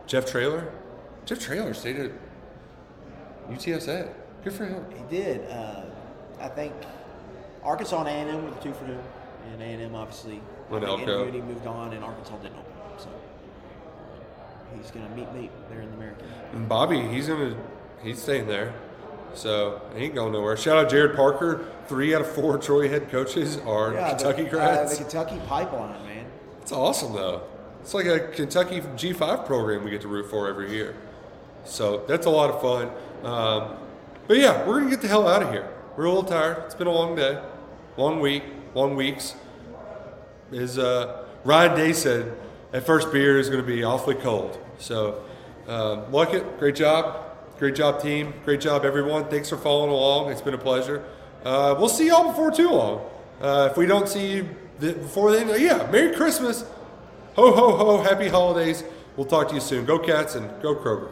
Jeff Traylor. Jeff Traylor stayed at UTSA. Good for him. He did. Uh, I think Arkansas and A&M were the two for him, and A&M obviously I Went Elko. interviewed him, moved on, and Arkansas didn't open him. So he's going to meet me there in the American. And Bobby, he's gonna he's staying there. So he ain't going nowhere. Shout out Gerad Parker. Three out of four Troy head coaches are Kentucky the, grads. Uh, the Kentucky pipeline, man. It's awesome though. It's like a Kentucky G5 program we get to root for every year. So that's a lot of fun. Um, but yeah, we're gonna get the hell out of here. We're a little tired. It's been a long day, long week, long weeks. As uh, Ryan Day said, that first beer is gonna be awfully cold. So um, like it. Great job. Great job, team. Great job, everyone. Thanks for following along. It's been a pleasure. Uh, we'll see y'all before too long. Uh, if we don't see you th- before then, uh, yeah, Merry Christmas. Ho, ho, ho. Happy holidays. We'll talk to you soon. Go Cats and go Kroger.